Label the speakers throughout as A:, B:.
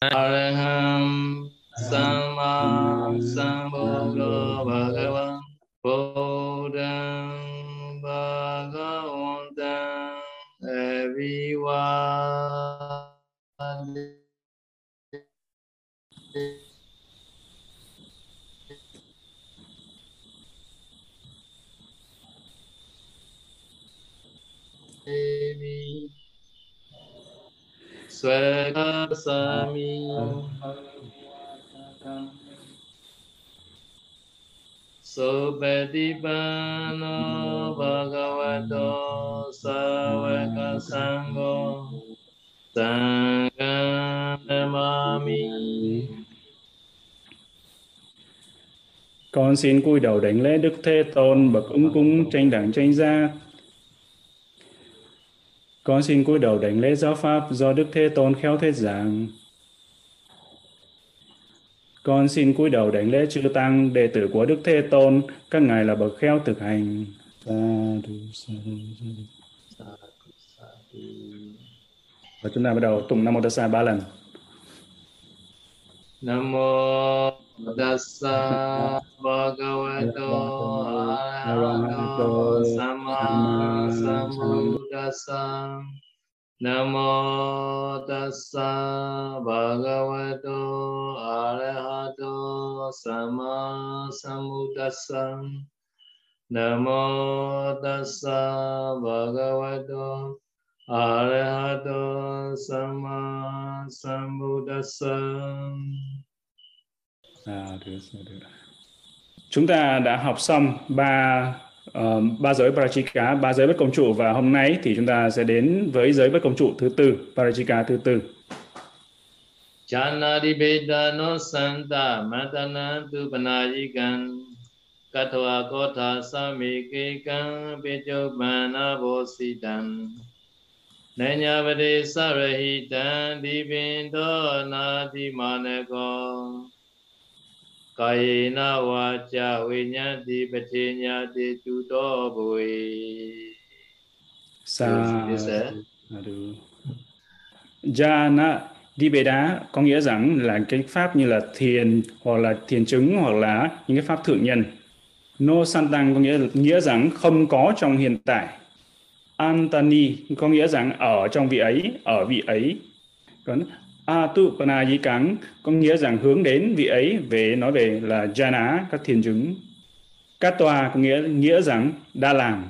A: Araham Sama Sambuddho Swakasami Subhadipano Bhagavato Savaka Sangho Sangamami
B: Con xin cúi đầu đảnh lễ Đức Thế Tôn bậc ứng cúng tranh đẳng tranh gia con xin cúi đầu đảnh lễ giáo pháp do Đức Thế Tôn khéo thuyết giảng. Con xin cúi đầu đảnh lễ chư tăng đệ tử của Đức Thế Tôn, các ngài là bậc khéo thực hành. Và chúng ta bắt đầu tụng Nam Mô Tassa ba lần.
A: Nam Mô Tassa Bhagavato Arahato Sama Sambuddhassa Namo Tassa Bhagavato Arahato Sama Samudassa. Namo Tassa Bhagavato Arahato Sama Samudassa.
B: À, được, được. Chúng ta đã học xong ba uh, ba giới Parachika, ba giới bất công trụ và hôm nay thì chúng ta sẽ đến với giới bất công trụ thứ tư, Parachika thứ tư.
A: Chanadi Vedano Santa Matana Tu Panayikan Katwa Kotha Samikekan Pechopana Bositan Nanya Vade Sarahitan Divindo Nadi Manako ကာယေနဝါจာဝိညာတိပတိညာတိတုတောဘဝေ
B: sa jana Dibeda có nghĩa rằng là cái pháp như là thiền hoặc là thiền chứng hoặc là những cái pháp thượng nhân. No Santang có nghĩa nghĩa rằng không có trong hiện tại. Antani có nghĩa rằng ở trong vị ấy, ở vị ấy. Còn Atupanayikang có nghĩa rằng hướng đến vị ấy về nói về là jana các thiền chứng. Katwa có nghĩa nghĩa rằng đa làm.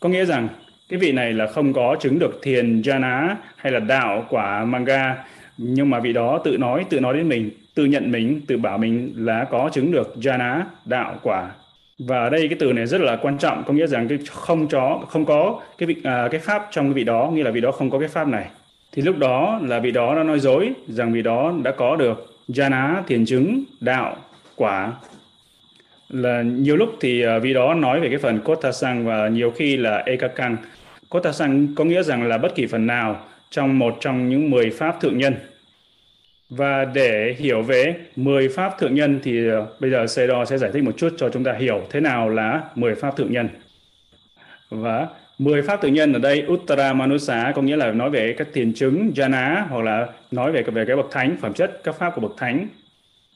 B: Có nghĩa rằng cái vị này là không có chứng được thiền jana hay là đạo quả manga nhưng mà vị đó tự nói tự nói đến mình tự nhận mình tự bảo mình là có chứng được jana đạo quả và ở đây cái từ này rất là quan trọng có nghĩa rằng cái không chó không có cái vị à, cái pháp trong cái vị đó nghĩa là vị đó không có cái pháp này thì lúc đó là vị đó đã nói dối rằng vị đó đã có được jhana thiền chứng, đạo, quả. Là nhiều lúc thì à, vị đó nói về cái phần kotasang và nhiều khi là ekakang kotasang có nghĩa rằng là bất kỳ phần nào trong một trong những 10 pháp thượng nhân. Và để hiểu về 10 pháp thượng nhân thì à, bây giờ Sedo sẽ giải thích một chút cho chúng ta hiểu thế nào là 10 pháp thượng nhân. Và 10 pháp tự nhân ở đây Uttara Manusa có nghĩa là nói về các thiền chứng jana hoặc là nói về về cái bậc thánh, phẩm chất, các pháp của bậc thánh.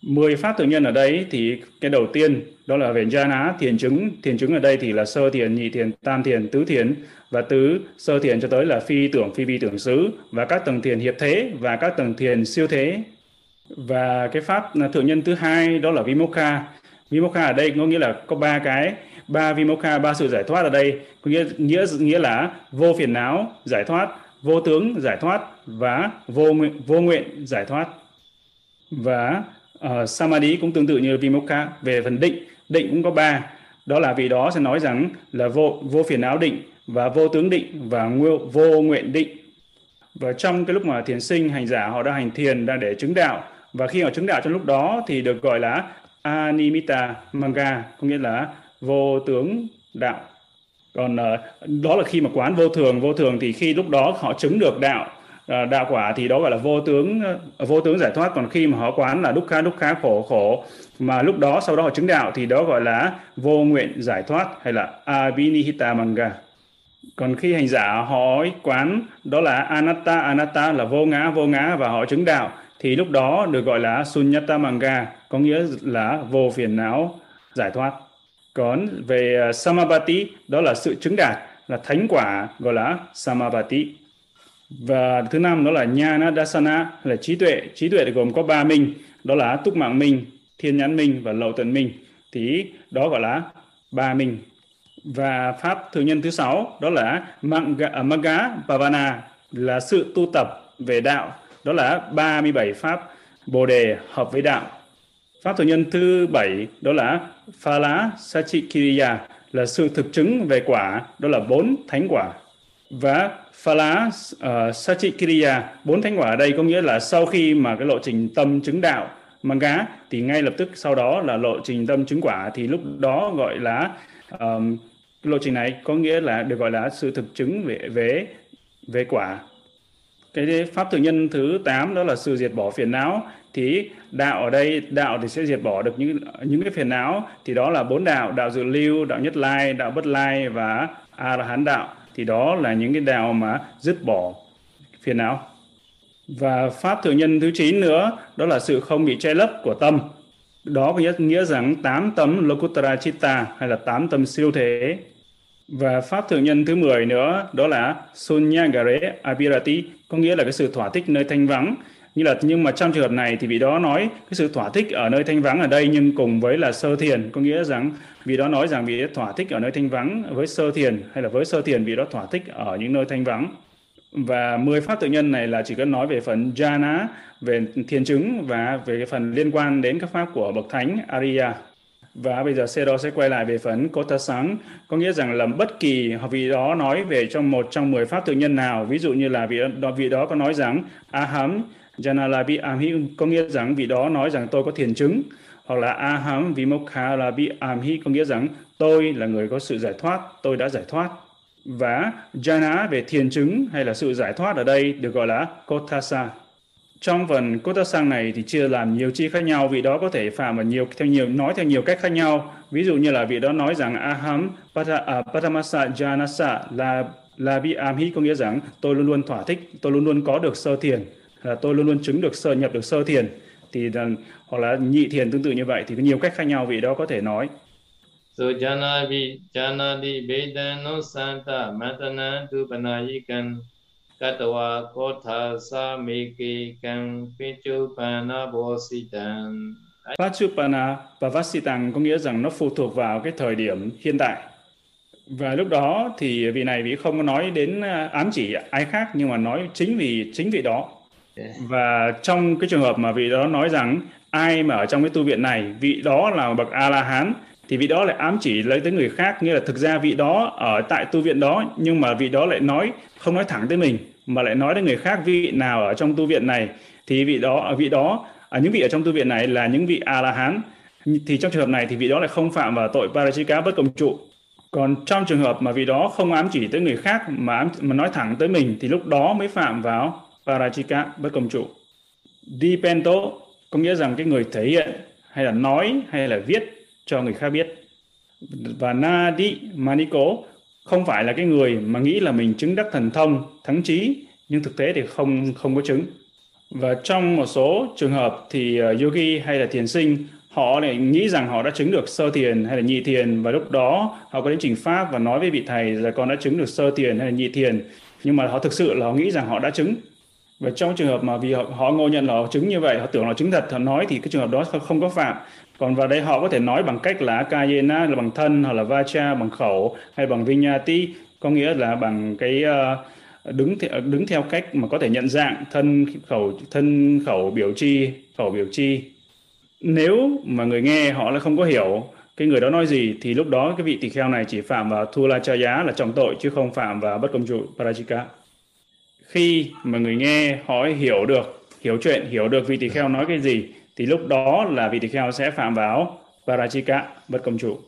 B: 10 pháp tự nhân ở đây thì cái đầu tiên, đó là về jhana thiền chứng. Thiền chứng ở đây thì là sơ thiền nhị thiền tam thiền tứ thiền và tứ sơ thiền cho tới là phi tưởng, phi vi tưởng xứ, và các tầng thiền hiệp thế, và các tầng thiền siêu thế. Và cái pháp thượng nhân thứ hai, đó là vimokha. Vimokha ở đây có nghĩa là có ba cái ba vimokha ba sự giải thoát ở đây. Có nghĩa nghĩa nghĩa là vô phiền não giải thoát vô tướng giải thoát và vô nguyện vô nguyện giải thoát. Và uh, samadhi cũng tương tự như vimokha về phần định định cũng có ba. Đó là vì đó sẽ nói rằng là vô vô phiền não định và vô tướng định và vô, vô nguyện định. Và trong cái lúc mà thiền sinh hành giả họ đang hành thiền đang để chứng đạo. Và khi họ chứng đạo trong lúc đó thì được gọi là animita manga có nghĩa là vô tướng đạo. Còn uh, đó là khi mà quán vô thường vô thường thì khi lúc đó họ chứng được đạo uh, đạo quả thì đó gọi là vô tướng uh, vô tướng giải thoát. Còn khi mà họ quán là đúc khá đúc khá khổ khổ mà lúc đó sau đó họ chứng đạo thì đó gọi là vô nguyện giải thoát hay là abhinihita manga. Còn khi hành giả họ quán đó là anatta anatta là vô ngã vô ngã và họ chứng đạo thì lúc đó được gọi là sunyata manga có nghĩa là vô phiền não giải thoát còn về à, samabati đó là sự chứng đạt là thánh quả gọi là samabati và thứ năm đó là nhana dasana là trí tuệ. Trí tuệ gồm có ba minh đó là túc mạng minh thiên nhãn minh và lậu tận minh. Thì đó gọi là ba minh. Và pháp thường nhân thứ sáu đó là à, Magga, Magga Bhavana là sự tu tập về đạo. Đó là 37 pháp Bồ đề hợp với đạo pháp thủ nhân thứ bảy đó là Phala Sachikiriya là sự thực chứng về quả đó là bốn thánh quả. Và Phala uh, ờ, Sachikiriya bốn thánh quả ở đây có nghĩa là sau khi mà cái lộ trình tâm chứng đạo Magga thì ngay lập tức sau đó là lộ trình tâm chứng quả thì lúc đó gọi là um, lộ trình này có nghĩa là được gọi là sự thực chứng về về về quả. Cái pháp thường nhân thứ 8 đó là sự diệt bỏ phiền não thì đạo ở đây đạo thì sẽ diệt bỏ được những những cái phiền não. Thì đó là bốn đạo đạo dự lưu đạo nhất lai đạo bất lai và a la hán đạo. Thì đó là những cái đạo mà dứt bỏ phiền não. Và pháp thượng nhân thứ 9 nữa đó là sự không bị che lấp của tâm. Đó có nghĩa, nghĩa rằng tám tấm Lokuttara Chitta hay là tám tâm siêu thế. Và pháp thượng nhân thứ 10 nữa đó là Sunyagare abirati có nghĩa là cái sự thỏa thích nơi thanh vắng như là nhưng mà trong trường hợp này thì vị đó nói cái sự thỏa thích ở nơi thanh vắng ở đây nhưng cùng với là sơ thiền có nghĩa rằng vị đó nói rằng vị đó thỏa thích ở nơi thanh vắng với sơ thiền hay là với sơ thiền vị đó thỏa thích ở những nơi thanh vắng. Và 10 pháp tự nhân này là chỉ cần nói về phần jhana về thiền chứng và về cái phần liên quan đến các pháp của bậc thánh Arya. Và bây giờ Sero sẽ quay lại về phần Kota Sáng có nghĩa rằng là bất kỳ vị đó nói về trong một trong 10 pháp tự nhân nào ví dụ như là vị đó, vị đó có nói rằng Aham Janalabi Amhi có nghĩa rằng vị đó nói rằng tôi có thiền chứng hoặc là Aham Vimokha Labi Amhi có nghĩa rằng tôi là người có sự giải thoát tôi đã giải thoát và jana về thiền chứng hay là sự giải thoát ở đây được gọi là kotasa. Trong phần kotasa này thì chia làm nhiều chi khác nhau, vị đó có thể phạm ở nhiều theo nhiều nói theo nhiều cách khác nhau. Ví dụ như là vị đó nói rằng aham pata, uh, à, patamasa janasa là là bi amhi có nghĩa rằng tôi luôn luôn thỏa thích, tôi luôn luôn có được sơ thiền, là tôi luôn luôn chứng được sơ nhập được sơ thiền thì hoặc là nhị thiền tương tự như vậy thì có nhiều cách khác nhau vị đó có thể nói
A: So janavi janadi vedano santa matana tu panayikan katwa kotha sa meke kang pechupana bositan
B: Pachupana và Vasitang có nghĩa rằng nó phụ thuộc vào cái thời điểm hiện tại. Và lúc đó thì vị này vị không có nói đến à, ám chỉ ai khác nhưng mà nói chính vì chính vị đó. Và trong cái trường hợp mà vị đó nói rằng ai mà ở trong cái tu viện này, vị đó là bậc A-la-hán thì vị đó lại ám chỉ lấy tới người khác nghĩa là thực ra vị đó ở tại tu viện đó nhưng mà vị đó lại nói không nói thẳng tới mình mà lại nói đến người khác vị nào ở trong tu viện này thì vị đó vị đó ở những vị ở trong tu viện này là những vị a la hán thì trong trường hợp này thì vị đó lại không phạm vào tội parachika bất công trụ. Còn trong trường hợp mà vị đó không ám chỉ tới người khác mà ám, mà nói thẳng tới mình thì lúc đó mới phạm vào Parajika bất công trụ dipento có nghĩa rằng cái người thể hiện hay là nói hay là viết cho người khác biết. Và Nadi Maniko không phải là cái người mà nghĩ là mình chứng đắc thần thông, thắng trí, nhưng thực tế thì không không có chứng. Và trong một số trường hợp thì ờ, yogi hay là thiền sinh, họ lại nghĩ rằng họ đã chứng được sơ thiền hay là nhị thiền, và lúc đó họ có đến trình pháp và nói với vị thầy là con đã chứng được sơ thiền hay là nhị thiền. Nhưng mà họ thực sự là họ nghĩ rằng họ đã chứng và trong trường hợp mà vì họ, họ ngộ nhận là họ chứng như vậy họ tưởng là chứng thật họ nói thì cái trường hợp đó không có phạm. Còn vào đây họ có thể nói bằng cách là kayena là bằng thân hoặc là vacha bằng khẩu hay bằng vinyati. Có nghĩa là bằng cái uh, đứng theo, đứng theo cách mà có thể nhận dạng thân khẩu thân khẩu biểu chi khẩu biểu chi. Nếu mà người nghe họ là không có hiểu cái người đó nói gì thì lúc đó cái vị tỳ kheo này chỉ phạm vào thula cha giá là trọng tội chứ không phạm vào bất công trụ parajika khi mà người nghe họ hiểu được hiểu chuyện hiểu được vị tỳ kheo nói cái gì thì lúc đó là vị tỳ kheo sẽ phạm vào parachika bất công trụ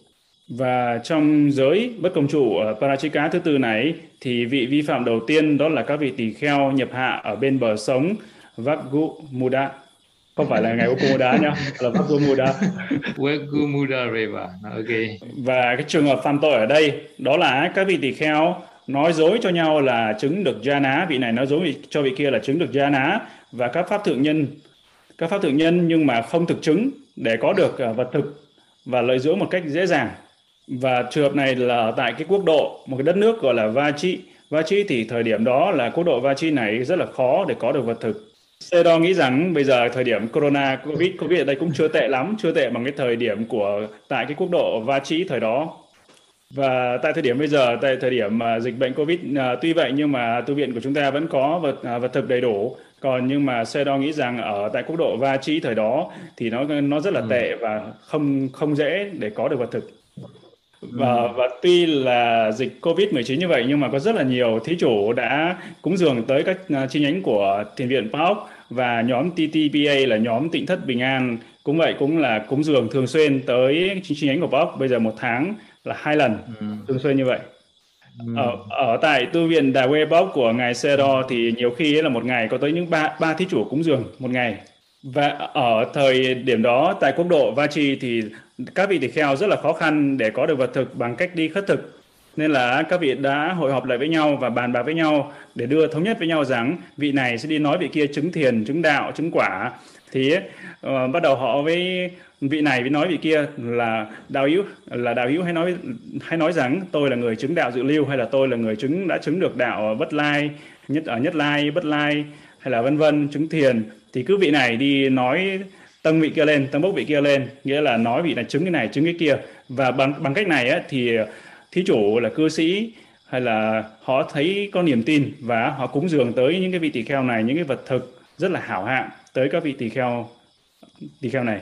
B: và trong giới bất công trụ ở parachika thứ tư này thì vị vi phạm đầu tiên đó là các vị tỳ kheo nhập hạ ở bên bờ sống Vagu Muda không phải là ngày Muda nhá? Là Vagu Muda
A: Vagu Muda River. Ok.
B: Và cái trường hợp phạm tội ở đây đó là các vị tỳ kheo nói dối cho nhau là chứng được jhana vị này nói dối cho vị kia là chứng được jhana và các pháp thượng nhân các pháp thượng nhân nhưng mà không thực chứng để có được à, vật thực và lợi dưỡng một cách dễ dàng. Và trường hợp này là ở tại cái quốc độ một cái đất nước gọi là Vachi Vachi thì thời điểm đó là quốc độ Vachi này rất là khó để có được vật thực. Sedo nghĩ rằng bây giờ thời điểm Corona, Covid, Covid ở đây cũng chưa tệ lắm, chưa tệ bằng cái thời điểm của tại cái quốc độ Vachi thời đó. Và tại thời điểm bây giờ, tại thời điểm mà dịch bệnh Covid, à, tuy vậy nhưng mà tu viện của chúng ta vẫn có vật à, vật thực đầy đủ. Còn nhưng mà Sedo nghĩ rằng ở tại quốc độ Vachi thời đó thì nó nó rất là ừ. tệ và không không dễ để có được vật thực và ừ. và tuy là dịch Covid-19 như vậy nhưng mà có rất là nhiều thí chủ đã cúng dường tới các uh, chi nhánh của thiền viện PAOK và nhóm TTPA là nhóm Tịnh thất Bình An cũng vậy cũng là cúng dường thường xuyên tới chi nhánh của PAOK bây giờ một tháng là hai lần ừ. thường xuyên như vậy. Ừ. Ở, ở tại tu viện Đà Quê PAOK của ngài Sero thì nhiều khi là một ngày có tới những ba ba thí chủ cúng dường một ngày và ở thời điểm đó tại quốc độ Vachi thì các vị tỳ kheo rất là khó khăn để có được vật thực bằng cách đi khất thực nên là các vị đã hội họp lại với nhau và bàn bạc với nhau để đưa thống nhất với nhau rằng vị này sẽ đi nói vị kia chứng thiền chứng đạo chứng quả thì uh, bắt đầu họ với vị này với nói vị kia là đạo hữu là đạo hữu hay nói hay nói rằng tôi là người chứng đạo dự lưu hay là tôi là người chứng đã chứng được đạo bất lai nhất ở nhất lai bất lai hay là vân vân chứng thiền. Thì cứ vị này đi nói tâng vị kia lên tâng bốc vị kia lên nghĩa là nói vị này chứng cái này chứng cái kia. Và bằng bằng cách này á, thì thí chủ là cư sĩ hay là họ thấy có niềm tin và họ cúng dường tới những cái vị tỳ kheo này những cái vật thực rất là hảo hạng tới các vị tỳ kheo tỳ kheo này.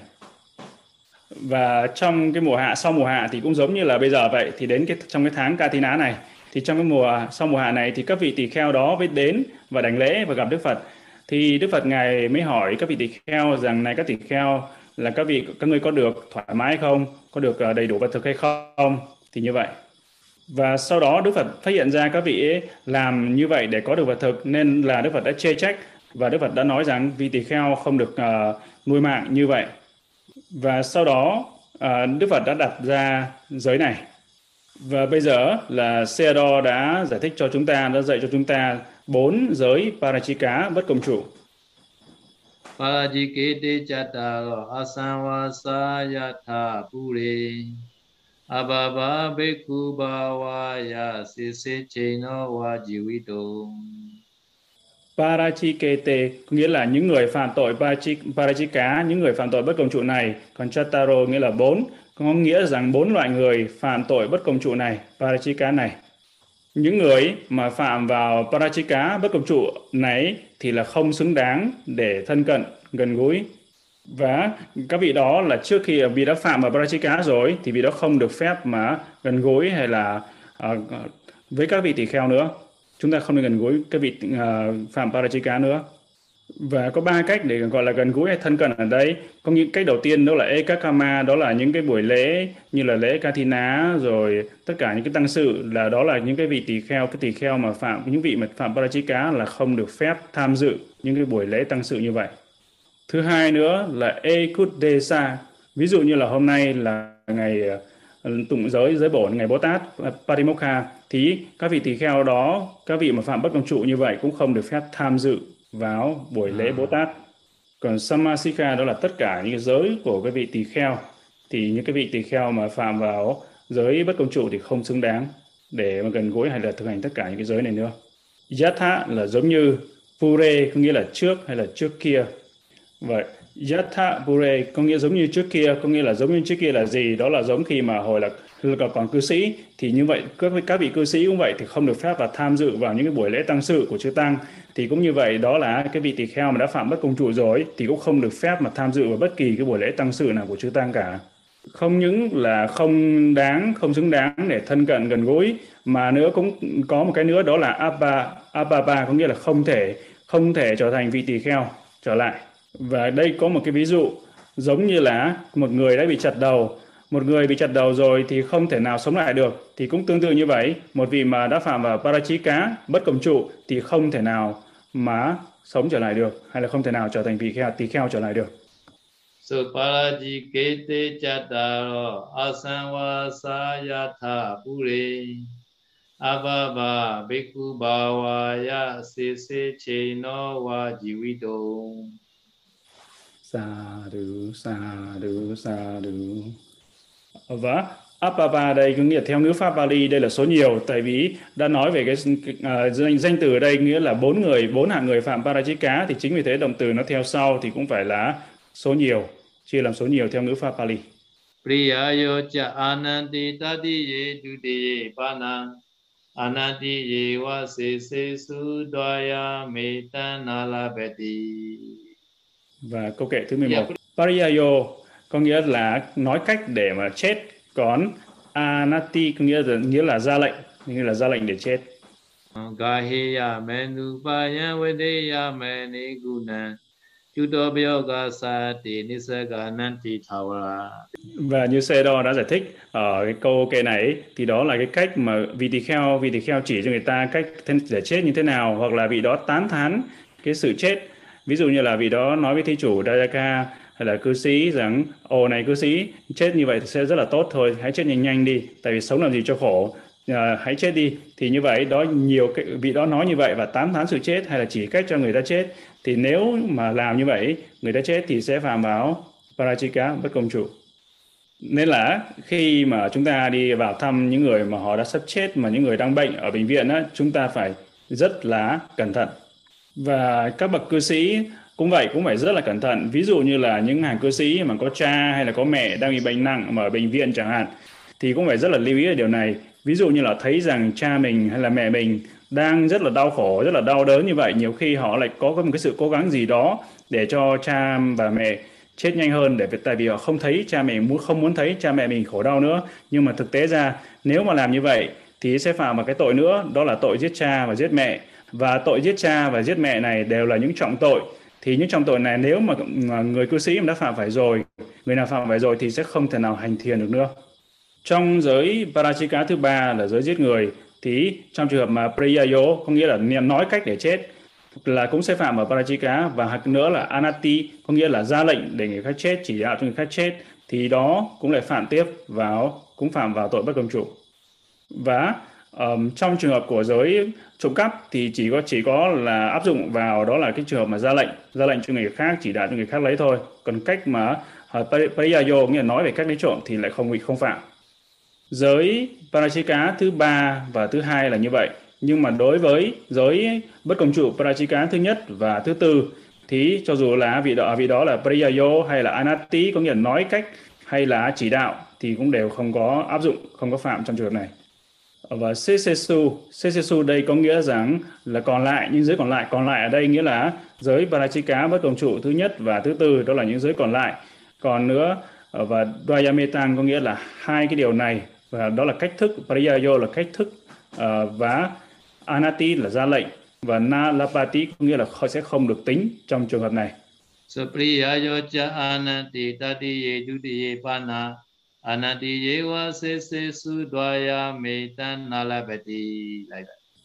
B: Và trong cái mùa hạ, sau mùa hạ thì cũng giống như là bây giờ vậy, thì đến cái trong cái tháng Katina này, thì trong cái mùa, sau mùa hạ này thì các vị tỳ kheo đó mới đến và đảnh lễ và gặp Đức Phật. Thì Đức Phật ngài mới hỏi các vị tỳ kheo rằng, này các tỳ kheo, là các vị, các ngươi có được thoải mái không? Có được ờ, đầy đủ vật thực hay không? Thì như vậy. Và sau đó Đức Phật phát hiện ra các vị ấy làm như vậy để có được vật thực, nên là Đức Phật đã chê trách và Đức Phật đã nói rằng vị tỳ kheo không được uh, nuôi mạng như vậy. Và sau đó uh, Đức Phật đã đặt ra giới này. Và bây giờ là Seado đã giải thích cho chúng ta đã dạy cho chúng ta bốn giới Parachika bất công chủ.
A: Parachikete chattaro bhikkhu bhavaya sisi cheno vajivito.
B: Parachikete nghĩa là những người phạm tội Parachika, những người phạm tội bất công trụ này. Còn Chattaro nghĩa là bốn, có nghĩa rằng bốn loại người phạm tội bất công trụ này, Parachika này. Những người mà phạm vào parachika bất công trụ này thì là không xứng đáng để thân cận gần gũi. Và các vị đó là trước khi vì đã phạm vào parachika rồi thì vị đó không được phép mà gần gũi hay là uh, với các vị tỷ kheo nữa chúng ta không nên gần gũi các vị uh, phạm parachika nữa. Và có ba cách để gọi là gần gũi hay thân cận ở đây. Có những cách đầu tiên đó là ekakama đó là những cái buổi lễ như là lễ katina rồi tất cả những cái tăng sự là đó là những cái vị tỳ kheo. Cái tỳ kheo mà phạm những vị mà phạm parachika là không được phép tham dự những cái buổi lễ tăng sự như vậy. Thứ hai nữa là ekudesa. Ví dụ như là hôm nay là ngày à, tụng giới giới bổn ngày bồ tát parimokha thì các vị tỳ kheo đó các vị mà phạm bất công trụ như vậy cũng không được phép tham dự vào buổi lễ à. Bồ Tát. Còn Samasika đó là tất cả những cái giới của cái vị tỳ kheo. Thì những cái vị tỳ kheo mà phạm vào giới bất công trụ thì không xứng đáng để mà gần gũi hay là thực hành tất cả những cái giới này nữa. Yatha là giống như Pure có nghĩa là trước hay là trước kia. Vậy Yatha Bure có nghĩa giống như trước kia, có nghĩa là giống như trước kia là gì? Đó là giống khi mà hồi là còn cư sĩ. Thì như vậy các các vị cư sĩ cũng vậy thì không được phép và tham dự vào những cái buổi lễ tăng sự của chư tăng. Thì cũng như vậy đó là cái vị tỳ kheo mà đã phạm bất công trụ rồi thì cũng không được phép mà tham dự vào bất kỳ cái buổi lễ tăng sự nào của chư tăng cả. Không những là không đáng không xứng đáng để thân cận gần gũi mà nữa cũng có một cái nữa đó là abba abba có nghĩa là không thể không thể trở thành vị tỳ kheo trở lại và đây có một cái ví dụ giống như là một người đã bị chặt đầu. Một người bị chặt đầu rồi thì không thể nào sống lại được. Thì cũng tương tự như vậy, một vị mà đã phạm vào parachika bất cộng trụ, thì không thể nào mà sống trở lại được, hay là không thể nào trở thành vị kheo tỳ kheo trở lại được.
A: So parajikete chattaro asamvasayatha pure. Avava bhikkhu bhavaya sese cheno va jivito
B: sa du sa du sa du ờ, và vâng Apava đây có nghĩa theo ngữ pháp Bali đây là số nhiều tại vì đã nói về cái uh, danh, danh từ ở đây nghĩa là bốn người bốn hạng người phạm Parajika thì chính vì thế động từ nó theo sau thì cũng phải là số nhiều chia làm số nhiều theo ngữ pháp Pali.
A: Priyayo cha ananti tati ye tuti ye pana ananti ye wa se se su doya metan.
B: Và câu kệ thứ 11. Pariyayo có nghĩa là nói cách để mà chết. Còn anati có nghĩa là nghĩa là ra lệnh nghĩa là ra lệnh để chết.
A: Gaheya menupaya vedeya menigunan Chutobyoga sati nisaka nanti thawara
B: và như Sê-đo đã giải thích ở cái câu kệ này thì đó là cái cách mà vị tỳ kheo vị tỳ kheo chỉ cho người ta cách để chết như thế nào hoặc là vị đó tán thán cái sự chết ví dụ như là vị đó nói với thí chủ Dayaka hay là cư sĩ rằng ồ này cư sĩ chết như vậy thì sẽ rất là tốt thôi hãy chết nhanh nhanh đi tại vì sống làm gì cho khổ. À, hãy chết đi. Thì như vậy đó nhiều cái vị đó nói như vậy và tám tháng sự chết hay là chỉ cách cho người ta chết thì nếu mà làm như vậy người ta chết thì sẽ phạm vào parachika bất công chủ. Nên là khi mà chúng ta đi vào thăm những người mà họ đã sắp chết mà những người đang bệnh ở bệnh viện á chúng ta phải rất là cẩn thận và các bậc cư sĩ cũng vậy, cũng phải rất là cẩn thận. Ví dụ như là những hàng cư sĩ mà có cha hay là có mẹ đang bị bệnh nặng mà ở bệnh viện chẳng hạn, thì cũng phải rất là lưu ý ở điều này. Ví dụ như là thấy rằng cha mình hay là mẹ mình đang rất là đau khổ, rất là đau đớn như vậy, nhiều khi họ lại có một cái sự cố gắng gì đó để cho cha và mẹ chết nhanh hơn, để tại vì họ không thấy cha mẹ muốn, không muốn thấy cha mẹ mình khổ đau nữa. Nhưng mà thực tế ra, nếu mà làm như vậy thì sẽ phạm một cái tội nữa, đó là tội giết cha và giết mẹ và tội giết cha và giết mẹ này đều là những trọng tội. Thì những trọng tội này nếu mà người cư sĩ mà đã phạm phải rồi, người nào phạm phải rồi thì sẽ không thể nào hành thiền được nữa. Trong giới parachika thứ ba là giới giết người, thì trong trường hợp mà priyayo có nghĩa là nói cách để chết, là cũng sẽ phạm ở parachika và hoặc nữa là anati, có nghĩa là ra lệnh để người khác chết, chỉ đạo cho người khác chết, thì đó cũng lại phạm tiếp vào, cũng phạm vào tội bất công chủ. Và um, trong trường hợp của giới trộm cắp thì chỉ có chỉ có là áp dụng vào đó là cái trường hợp mà ra lệnh ra lệnh cho người khác chỉ đạo cho người khác lấy thôi. Còn cách mà à, uh, pariyayo nghĩa là nói về cách lấy trộm thì lại không bị không phạm. Giới parachika thứ ba và thứ hai là như vậy. Nhưng mà đối với giới bất công trụ parachika thứ nhất và thứ tư thì cho dù là vị đó vị đó là pariyayo hay là anatti có nghĩa là nói cách hay là chỉ đạo thì cũng đều không có áp dụng không có phạm trong trường hợp này và Sesesu, Sesesu đây có nghĩa rằng là còn lại những giới còn lại, còn lại ở đây nghĩa là giới Parachika bất đồng trụ thứ nhất và thứ tư đó là những giới còn lại. Còn nữa và Dwayametang có nghĩa là hai cái điều này và đó là cách thức Pariyayo là cách thức và Anati là ra lệnh và Nalapati có nghĩa là họ sẽ không được tính trong trường hợp này.
A: So Priyayo cha Anati tati ye dutiye pana Anati se se su dvaya.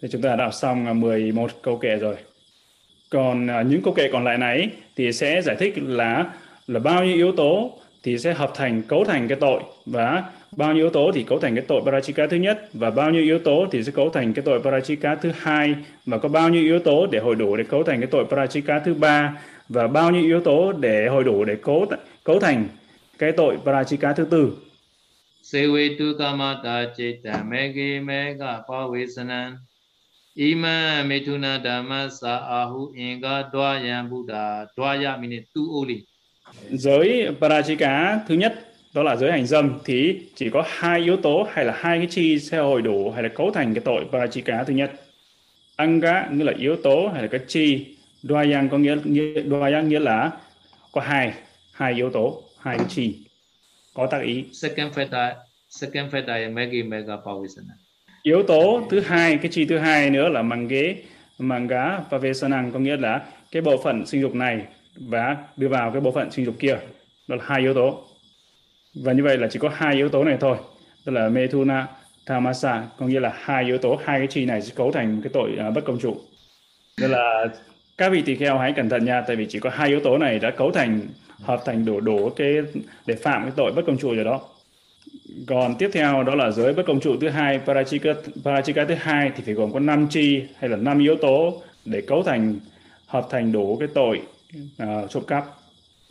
B: Thì chúng ta đã đọc xong à, 11 câu kệ rồi. Còn à, những câu kệ còn lại này thì sẽ giải thích là là bao nhiêu yếu tố thì sẽ hợp thành, cấu thành cái tội và bao nhiêu yếu tố thì cấu thành cái tội parachika thứ nhất, và bao nhiêu yếu tố thì sẽ cấu thành cái tội parachika thứ hai, và có bao nhiêu yếu tố để hội đủ để cấu thành cái tội parachika thứ ba, và bao nhiêu yếu tố để hội đủ để cấu cấu thành cái tội parachika thứ tư
A: Sevetu kamata chitta megi mega pavesanan Ima metuna dhamma sa ahu inga dwayan buddha dwaya meaning tu only
B: Giới Parajika thứ nhất đó là giới hành dâm thì chỉ có hai yếu tố hay là hai cái chi sẽ hồi đủ hay là cấu thành cái tội Parajika thứ nhất. Anga nghĩa là yếu tố hay là cái chi. Dwayang có nghĩa, nghĩa Dwayang nghĩa là có hai hai yếu tố, hai cái chi có tác ý.
A: Second factor, second factor là megi mega pavesana.
B: Yếu tố thứ hai, cái chi thứ hai nữa là mange manga pavesanang có nghĩa là cái bộ phận sinh dục này và đưa vào cái bộ phận sinh dục kia. Đó là hai yếu tố và như vậy là chỉ có hai yếu tố này thôi tức là methuna tamasa có nghĩa là hai yếu tố hai cái chi này sẽ cấu thành cái tội uh, bất công trụ nên là các vị tỳ kheo hãy cẩn thận nha tại vì chỉ có hai yếu tố này đã cấu thành hợp thành đủ đủ cái để phạm cái tội bất công trụ rồi đó. Còn tiếp theo đó là giới bất công trụ thứ hai parachika parachika thứ hai thì phải gồm có năm chi hay là năm yếu tố để cấu thành hợp thành đủ cái tội uh, trộm cắp.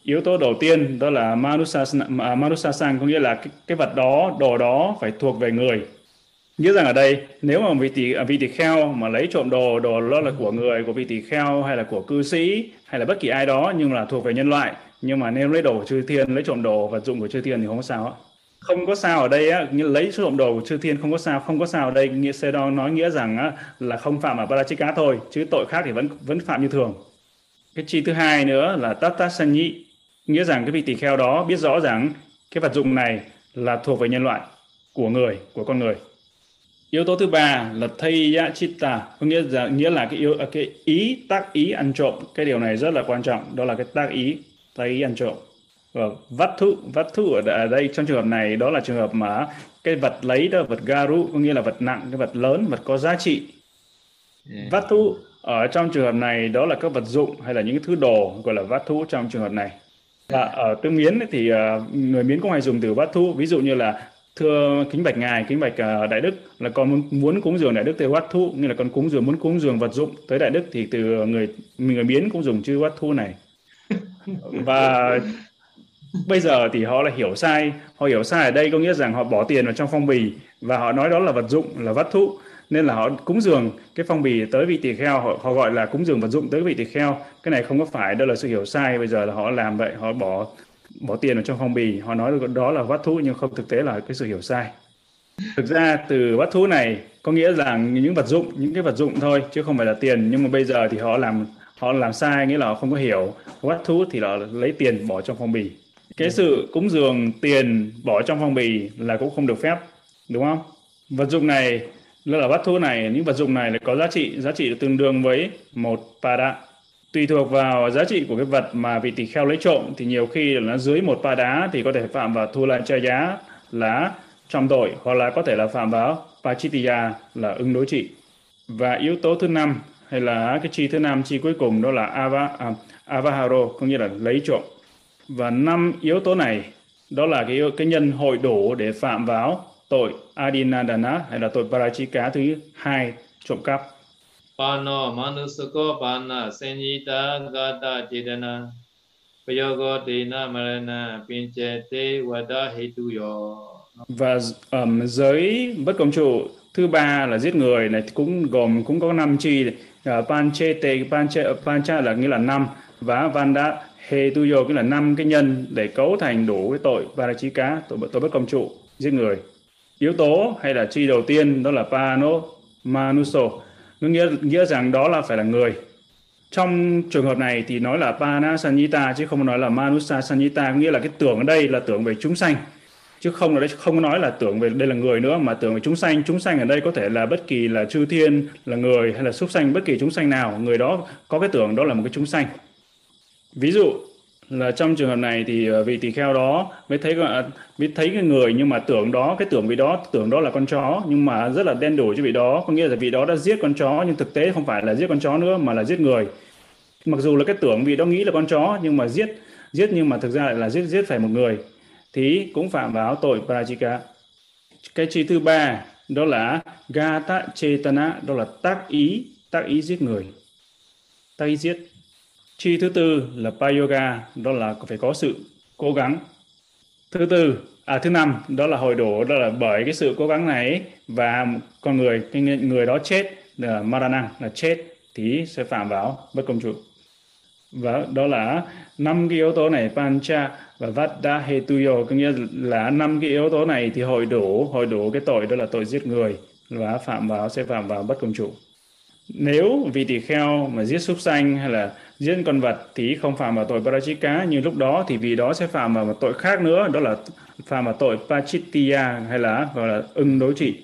B: Yếu tố đầu tiên đó là manusasang, à, manusasang có nghĩa là cái, cái vật đó đồ đó phải thuộc về người. Nghĩa rằng ở đây nếu mà vị tỷ à, vị tỷ kheo mà lấy trộm đồ đồ đó là của người của vị tỷ kheo hay là của cư sĩ hay là bất kỳ ai đó nhưng là thuộc về nhân loại nhưng mà nếu lấy đồ của chư thiên lấy trộm đồ vật dụng của chư thiên thì không có sao không có sao ở đây á như lấy trộm đồ của chư thiên không có sao không có sao ở đây. Nghĩa xe đó nói nghĩa rằng á, là không phạm ở parachika thôi chứ tội khác thì vẫn vẫn phạm như thường. Cái chi thứ hai nữa là tata sanyi nghĩa rằng cái vị tỳ kheo đó biết rõ rằng cái vật dụng này là thuộc về nhân loại của người của con người. Yếu tố thứ ba là thầy chitta. Có nghĩa là nghĩa là cái yếu cái ý tác ý ăn trộm. Cái điều này rất là quan trọng. Đó là cái tác ý ý ăn trộm và vắt thu vắt thu ở đây trong trường hợp này đó là trường hợp mà cái vật lấy đó vật garu có nghĩa là vật nặng cái vật lớn vật có giá trị. Vắt thu ở trong trường hợp này đó là các vật dụng hay là những thứ đồ gọi là vắt thu trong trường hợp này. Và ở tương miến thì uh, người miến cũng hay dùng từ vắt thu ví dụ như là thưa kính bạch ngài kính bạch uh, đại đức là con muốn, muốn cúng dường đại đức từ vắt thu như là con cúng dường muốn cúng dường vật dụng tới đại đức thì từ người người miến cũng dùng chữ vắt thu này và bây giờ thì họ là hiểu sai. Họ hiểu sai ở đây có nghĩa rằng họ bỏ tiền vào trong phong bì và họ nói đó là vật dụng là vắt thụ. Nên là họ cúng dường cái phong bì tới vị tỳ kheo. Họ, họ gọi là cúng dường vật dụng tới vị tỳ kheo. Cái này không có phải đó là sự hiểu sai. Bây giờ là họ làm vậy họ bỏ bỏ tiền vào trong phong bì. Họ nói đó là vắt thú nhưng không thực tế là cái sự hiểu sai. Thực ra từ vắt thú này có nghĩa là những vật dụng những cái vật dụng thôi chứ không phải là tiền. Nhưng mà bây giờ thì họ làm họ làm sai nghĩa là họ không có hiểu. What thú thì là lấy tiền bỏ trong phong bì. Cái sự cúng dường tiền bỏ trong phong bì là cũng không được phép, đúng không? Vật dụng này là vắt thú này, những vật dụng này là có giá trị giá trị tương đương với một pada tùy thuộc vào giá trị của cái vật mà vị tỳ kheo lấy trộm thì nhiều khi là nó dưới một pa đá thì có thể phạm vào thu lại cha giá là trăm tội, hoặc là có thể là phạm vào pachitiya là ứng đối trị. Và yếu tố thứ năm hay là cái chi thứ năm chi cuối cùng đó là ava à, avaharo có nghĩa là lấy trộm. Và năm yếu tố này đó là cái cái nhân hội đủ để phạm vào tội adinadana hay là tội parachika thứ hai trộm cắp.
A: Pano manusako pana senyita gata chetana Payogo tena marana pinchete vada hetu yo
B: và um, giới bất công trụ thứ ba là giết người này cũng gồm cũng có năm chi. À, uh, panchete panche pancha là nghĩa là năm và vanda he tu yo nghĩa là năm cái nhân để cấu thành đủ cái tội parachika tội tội bất công trụ giết người. Yếu tố hay là chi đầu tiên đó là pano manuso. Nó nghĩa nghĩa rằng đó là phải là người. Trong trường hợp này thì nói là pana sanita chứ không nói là manusa sanita nghĩa là cái tưởng ở đây là tưởng về chúng sanh chứ không là không nói là tưởng về đây là người nữa, mà tưởng về chúng sanh. Chúng sanh ở đây có thể là bất kỳ là chư thiên, là người hay là súc sanh, bất kỳ chúng sanh nào, người đó có cái tưởng đó là một cái chúng sanh. Ví dụ là trong trường hợp này thì ờ, vị tỳ kheo đó mới thấy mới thấy cái người nhưng mà tưởng đó, cái tưởng vị đó, tưởng đó là con chó, nhưng mà rất là đen đủ cho vị đó. Có nghĩa là vị đó đã giết con chó, nhưng thực tế không phải là giết con chó nữa, mà là giết người. Mặc dù là cái tưởng vị đó nghĩ là con chó, nhưng mà giết giết nhưng mà thực ra lại là giết giết phải một người thì cũng phạm vào tội prajika cái chi thứ ba, đó là gata chetana đó là tác ý tác ý giết người. Tác ý giết. Chi thứ tư là payoga, đó là phải có sự cố gắng. Thứ tư à thứ năm, đó là hồi đổ, đó là bởi cái sự cố gắng này và con người, cái người đó chết, là marana là chết, thì sẽ phạm vào bất công trụ và đó là năm cái yếu tố này, pancha và vada hetuyo có nghĩa là năm cái yếu tố này thì hội đủ hội đủ cái tội đó là tội giết người và phạm vào, sẽ phạm vào bất công trụ nếu vị tỳ kheo mà giết súc sanh hay là giết con vật thì không phạm vào tội parachika, nhưng lúc đó thì vì đó sẽ phạm vào một tội khác nữa, đó là phạm vào tội pachittiya hay là gọi là ưng đối trị.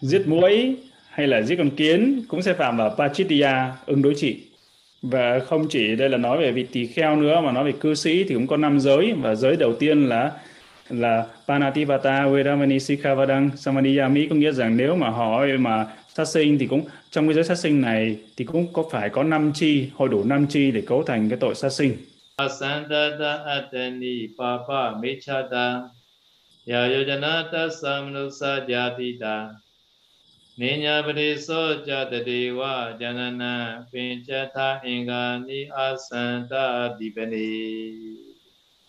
B: Giết muỗi hay là giết con kiến cũng sẽ phạm vào pachittiya ưng đối trị và không chỉ đây là nói về vị tỳ kheo nữa, mà nói về cư sĩ thì cũng có năm giới. Và giới đầu tiên là là Panativata Vedamani Sikkhavadang Samadhiyami có nghĩa rằng nếu mà họ, mà sát sinh thì cũng, trong cái giới sát sinh này thì cũng có phải có năm chi, hội đủ năm chi để cấu thành cái tội sát sinh.
A: Asandata atani papa mechata asanta dipani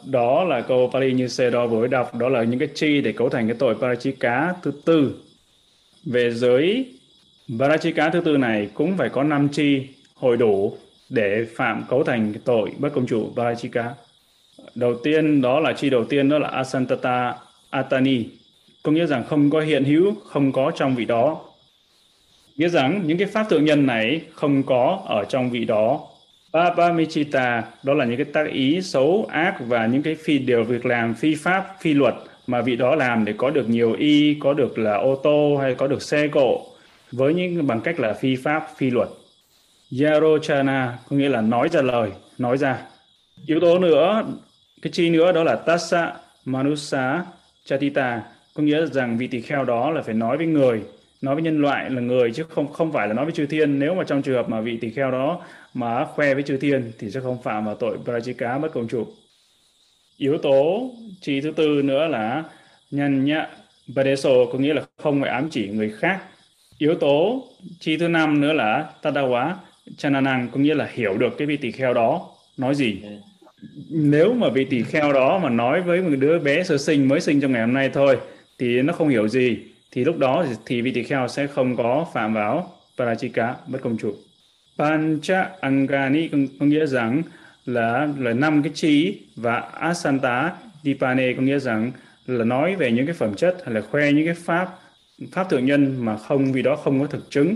B: đó là câu Pali như xe đó vừa đọc, đó là những cái chi để cấu thành cái tội Parachika thứ tư. Về giới Parachika thứ tư này cũng phải có năm chi hội đủ để phạm cấu thành cái tội bất công chủ Parachika đầu tiên đó là chi đầu tiên, đó là Asantata Atani. Có nghĩa rằng không có hiện hữu, không có trong vị đó nghĩa rằng những cái pháp thượng nhân này không có ở trong vị đó. Papamichita đó là những cái tác ý xấu, ác và những cái phi điều việc làm, phi pháp, phi luật mà vị đó làm để có được nhiều y, có được là ô tô hay có được xe cộ, với những bằng cách là phi pháp, phi luật. Yarochana có nghĩa là nói ra lời, nói ra. Yếu tố nữa, cái chi nữa đó là Tassa, Manusa, Chatita, có nghĩa rằng vị tỳ kheo đó là phải nói với người nói với nhân loại là người chứ không không phải là nói với chư thiên. Nếu mà trong trường hợp mà vị tỳ kheo đó mà khoe với chư thiên thì sẽ không phạm vào tội prajika mất công chủ. Yếu tố chi thứ tư nữa là nhân nhạ Badeso có nghĩa là không phải ám chỉ người khác. Yếu tố chi thứ năm nữa là tadawa chananang có nghĩa là hiểu được cái vị tỳ kheo đó. Nói gì? Nếu mà vị tỳ kheo đó mà nói với một đứa bé sơ sinh mới sinh trong ngày hôm nay thôi thì nó không hiểu gì thì lúc đó thì vị tỳ kheo sẽ không có phạm vào parachika bất công chủ. Pancha angani có nghĩa rằng là là năm cái trí và asanta dipane có nghĩa rằng là nói về những cái phẩm chất hay là khoe những cái pháp pháp thượng nhân mà không vì đó không có thực chứng.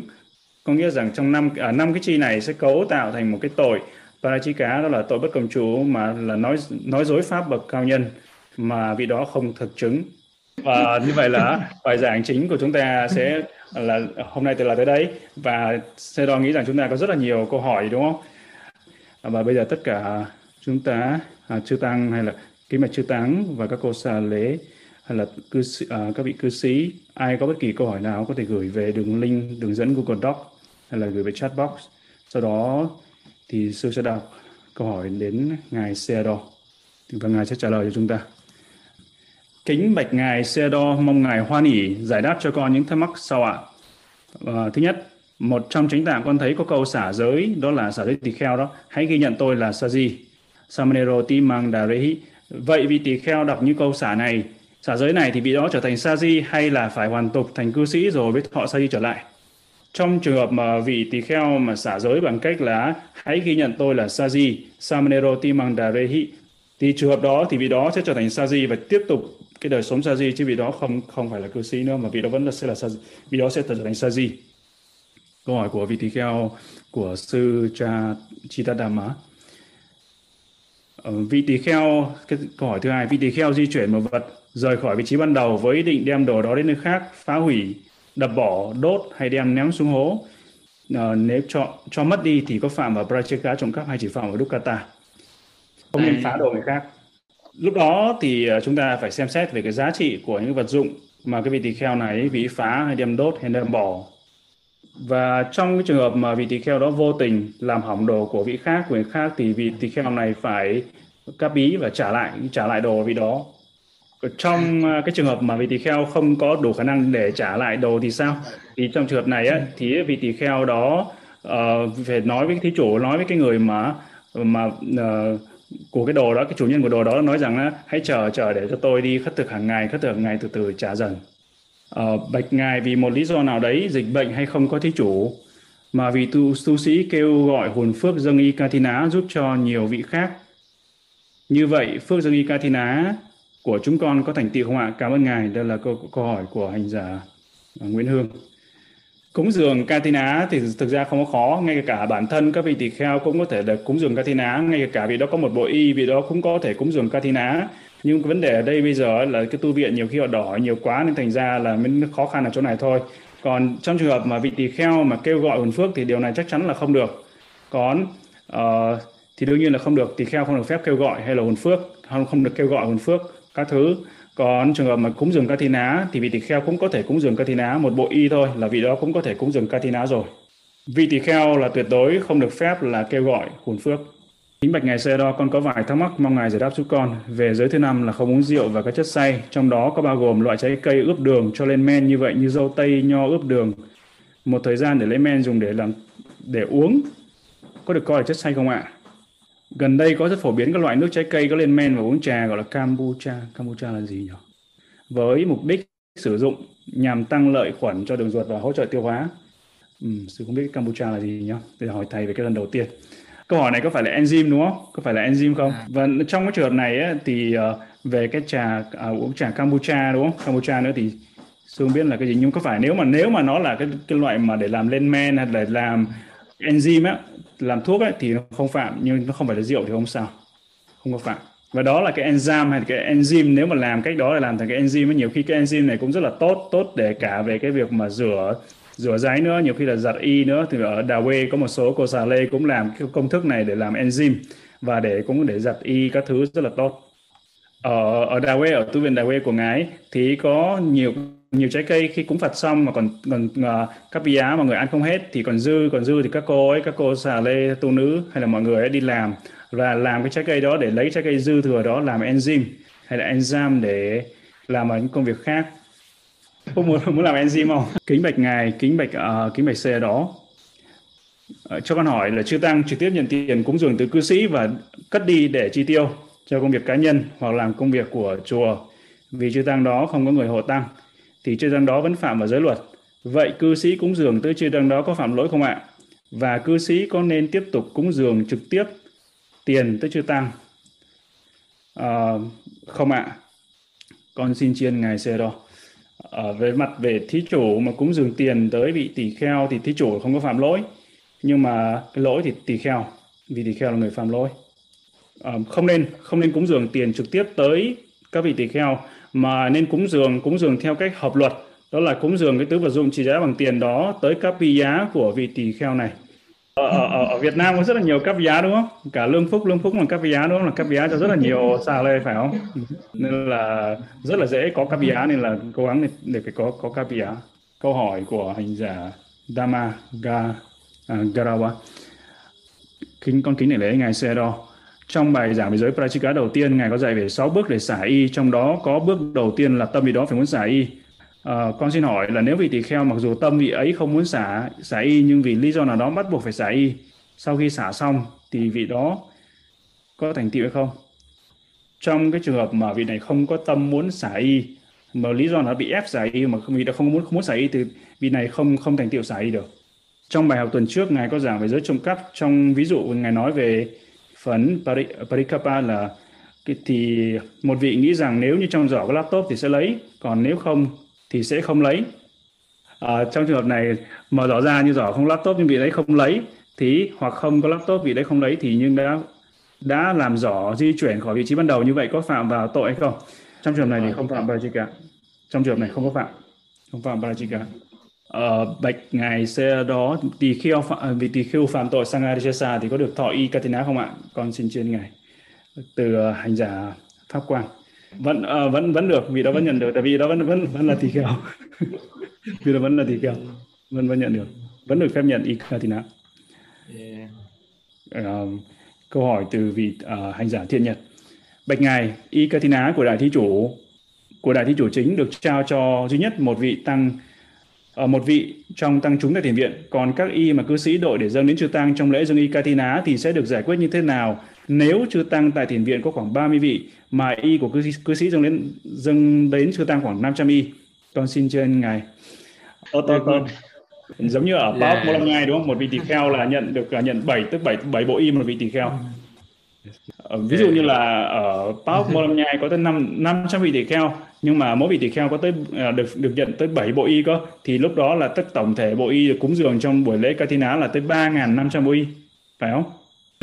B: Có nghĩa rằng trong năm à, năm cái chi này sẽ cấu tạo thành một cái tội. Parachika đó là tội bất công chủ mà là nói nói dối pháp bậc cao nhân mà vị đó không thực chứng và như vậy là bài giảng chính của chúng ta sẽ là hôm nay từ là tới đây. Và sẽ đo nghĩ rằng chúng ta có rất là nhiều câu hỏi đúng không? À, và bây giờ tất cả chúng ta à, chư tăng hay là kính mạch chư tăng và các cô xà lễ hay là cư sĩ, à, các vị cư sĩ ai có bất kỳ câu hỏi nào có thể gửi về đường link đường dẫn Google Doc hay là gửi về chat box. Sau đó thì sư sẽ đọc câu hỏi đến ngài Seado và ngài sẽ trả lời cho chúng ta. Kính bạch ngài xe đo mong ngài hoan hỷ giải đáp cho con những thắc mắc sau ạ. À, thứ nhất, một trong chính tạng con thấy có câu xả giới, đó là xả giới tỳ kheo đó. Hãy ghi nhận tôi là Saji. Samanero ti mang đà rehi. Vậy vị tỳ kheo đọc những câu xả này, xả giới này thì vị đó trở thành Saji hay là phải hoàn tục thành cư sĩ rồi với thọ Saji trở lại? Trong trường hợp mà vị tỳ kheo mà xả giới bằng cách là hãy ghi nhận tôi là Saji, Samanero ti mang đà rehi, thì trường hợp đó thì vị đó sẽ trở thành Saji và tiếp tục cái đời sống sa di chứ vị đó không không phải là cư sĩ nữa mà vị đó vẫn là sẽ là sa vị đó sẽ trở thành sa di câu hỏi của vị tỳ kheo của sư cha Chitadama. Ờ, vị tỳ kheo cái câu hỏi thứ hai vị tỳ kheo di chuyển một vật rời khỏi vị trí ban đầu với ý định đem đồ đó đến nơi khác phá hủy đập bỏ đốt hay đem ném xuống hố. À, nếu cho cho mất đi thì có phạm vào pracheka trộm cắp hay chỉ phạm vào dukkata? Không nên phá đồ người khác lúc đó thì ờ, chúng ta phải xem xét về cái giá trị của những vật dụng mà cái vị tỳ kheo này bị phá hay đem đốt hay đem bỏ. Và trong cái trường hợp mà vị tỳ kheo đó vô tình làm hỏng đồ của vị khác của người khác thì vị tỳ kheo này phải cáp ý và trả lại trả lại đồ vị đó. Trong ờ, cái trường hợp mà vị tỳ kheo không có đủ khả năng để trả lại đồ thì sao? Thì trong trường hợp này á, thì vị tỳ kheo đó uh, phải nói với thí chủ nói với cái người mà mà uh, của cái đồ đó cái chủ nhân của đồ đó nói rằng là hãy chờ chờ để cho tôi đi khất thực hàng ngày khất thực hàng ngày từ từ trả dần. Ờ, bạch ngài vì một lý do nào đấy dịch bệnh hay không có thí chủ mà vì tu, tu sĩ kêu gọi hồn phước dâng y katina giúp cho nhiều vị khác. Như vậy phước dâng y katina của chúng con có thành tựu không ạ? Cảm ơn ngài. Đây là câu, câu hỏi của hành giả Nguyễn Hương cúng dường Katina thì thực ra không có khó ngay cả bản thân các vị tỳ kheo cũng có thể được cúng dường Katina ngay cả vì đó có một bộ y vì đó cũng có thể cúng dường Katina. Nhưng vấn đề ở đây bây giờ là cái tu viện nhiều khi họ đỏ nhiều quá nên thành ra là mới khó khăn ở chỗ này thôi. Còn trong trường hợp mà vị tỳ kheo mà kêu gọi hồn phước thì điều này chắc chắn là không được. Còn uh, thì đương nhiên là không được tỳ kheo không được phép kêu gọi hay là hồn phước không không được kêu gọi hồn phước các thứ còn trường hợp mà cúng dường Katina thì vị tỳ kheo cũng có thể cúng dường Katina, một bộ y thôi là vị đó cũng có thể cúng dường Katina rồi. Vị tỳ kheo là tuyệt đối không được phép là kêu gọi hồn phước. Kính bạch ngài xe đo, con có vài thắc mắc mong ngài giải đáp giúp con về giới thứ năm là không uống rượu và các chất say, trong đó có bao gồm loại trái cây ướp đường cho lên men như vậy như dâu tây nho ướp đường một thời gian để lấy men dùng để làm, để uống có được coi là chất say không ạ gần đây có rất phổ biến các loại nước trái cây có lên men và uống trà gọi là kombucha kombucha là gì nhỉ? Với mục đích sử dụng nhằm tăng lợi khuẩn cho đường ruột và hỗ trợ tiêu hóa. Ừ, sư không biết kombucha là gì nhá để hỏi thầy về cái lần đầu tiên. Câu hỏi này có phải là enzyme đúng không? Có phải là enzyme không? À. và trong cái trường hợp này ấy, thì uh, về cái trà à, uống trà kombucha đúng không? Kombucha nữa thì sư không biết là cái gì. Nhưng có phải nếu mà nếu mà nó là cái cái loại mà để làm lên men hay để làm enzyme á làm thuốc ấy, thì nó không phạm, nhưng nó không phải là rượu thì không sao, không có phạm. Và đó là cái enzyme hay cái enzyme, nếu mà làm cách đó là làm thành cái enzyme nhiều khi cái enzyme này cũng rất là tốt tốt để cả về cái việc mà rửa rửa giấy nữa, nhiều khi là giặt y nữa. Thì ở Đà Quê có một số cô xà lê cũng làm cái công thức này để làm enzyme và để cũng để giặt y các thứ rất là tốt ở ở Đà Quê ở tu viện Đà Quê của ngài thì có nhiều nhiều trái cây khi cúng Phật xong mà còn còn uh, các á mà người ăn không hết thì còn dư còn dư thì các cô ấy các cô xà lê tu nữ hay là mọi người ấy đi làm và làm cái trái cây đó để lấy trái cây dư thừa đó làm enzyme hay là enzyme để làm ở những công việc khác. Không muốn muốn làm enzyme không? Kính bạch ngài kính bạch uh, kính bạch xe đó. Uh, cho con hỏi là chư tăng trực tiếp nhận tiền cúng dường từ cư sĩ và cất đi để chi tiêu cho công việc cá nhân hoặc làm công việc của chùa. Vì chư tăng đó không có người hộ tăng thì chư tăng đó vẫn phạm vào giới luật. Vậy cư sĩ cúng dường tới chư tăng đó có phạm lỗi không ạ? Và cư sĩ có nên tiếp tục cúng dường trực tiếp tiền tới chư tăng? À, không ạ. Con xin chiên ngài xe đó ở về mặt về thí chủ mà cúng dường tiền tới vị tỷ kheo thì thí chủ không có phạm lỗi. Nhưng mà cái lỗi thì tỷ kheo vì tỷ kheo là người phạm lỗi. Ờ, không nên không nên cúng dường tiền trực tiếp tới các vị tỷ kheo mà nên cúng dường cúng dường theo cách hợp luật đó là cúng dường cái tứ vật dụng trị giá bằng tiền đó tới các vị giá của vị tỷ kheo này. Ờ, ở, ở, ở Việt Nam có rất là nhiều cấp giá đúng không? Cả lương phúc lương phúc là cấp giá đúng không? Là cấp giá cho rất là nhiều xà lê phải không? Nên là rất là dễ có cấp giá nên là cố gắng để, để phải có có cấp giá. Câu hỏi của hành giả Dama Ga, uh, Garawa. Kính con kính để lấy ngài xe đo trong bài giảng về giới Prachika đầu tiên ngài có dạy về 6 bước để xả y. Trong đó có bước đầu tiên là tâm vị đó phải muốn xả y. À, con xin hỏi là nếu vị tỳ kheo mặc dù tâm vị ấy không muốn xả xả y nhưng vì lý do nào đó bắt buộc phải xả y sau khi xả xong thì vị đó có thành tựu hay không? Trong cái trường hợp mà vị này không có tâm muốn xả y mà lý do là bị ép xả y mà vị đã không muốn không muốn xả y thì vị này không không thành tựu xả y được. Trong bài học tuần trước ngài có giảng về giới trộm cắp. Trong ví dụ ngài nói về phần parikapa là thì một vị nghĩ rằng nếu như trong giỏ có laptop thì sẽ lấy còn nếu không thì sẽ không lấy. À, trong trường hợp này mở rõ ra như giỏ không laptop nhưng vị đấy không lấy thì hoặc không có laptop vị đấy không lấy thì nhưng đã đã làm giỏ di chuyển khỏi vị trí ban đầu. Như vậy có phạm vào tội hay không? Trong trường hợp này thì không phạm parajika trong trường hợp này không có phạm. Không phạm ở uh, bạch ngài xe đó tỳ kheo phạm, vì tỳ kheo phạm tội sangarisesa thì có được thọ y katina không ạ? Con xin trên ngài từ uh, hành giả pháp quang. Vẫn uh, vẫn vẫn được vì đó vẫn nhận được tại vì đó vẫn vẫn vẫn là tỳ kheo. Vì đó vẫn là tỳ kheo vẫn vẫn nhận được vẫn được phép nhận ikatina yeah. uh, câu hỏi từ vị uh, hành giả thiện nhật. Bạch ngài ikatina của đại thí chủ của đại thí chủ chính được trao cho duy nhất một vị tăng ở một vị trong tăng chúng tại thiền viện còn các y mà cư sĩ đội để dâng đến chư tăng trong lễ dâng y katina thì sẽ được giải quyết như thế nào? Nếu chư tăng tại thiền viện có khoảng 30 vị mà y của cư, cư sĩ dâng đến dâng đến chư tăng khoảng 500 y. Con xin trên ngài. Tốt tốt tốt. Giống như ở Paok yeah. Molamngai đúng không? Một vị tỳ kheo là nhận được là nhận 7 tức 7 7 bộ y một vị tỳ kheo ví dụ như là ở Paok Molamngai có tới 5 500 vị tỳ kheo nhưng mà mỗi vị tỳ kheo có tới à, được được nhận tới 7 bộ y có thì lúc đó là tất tổng thể bộ y được cúng dường trong buổi lễ Katina là tới 3.500 bộ y phải không?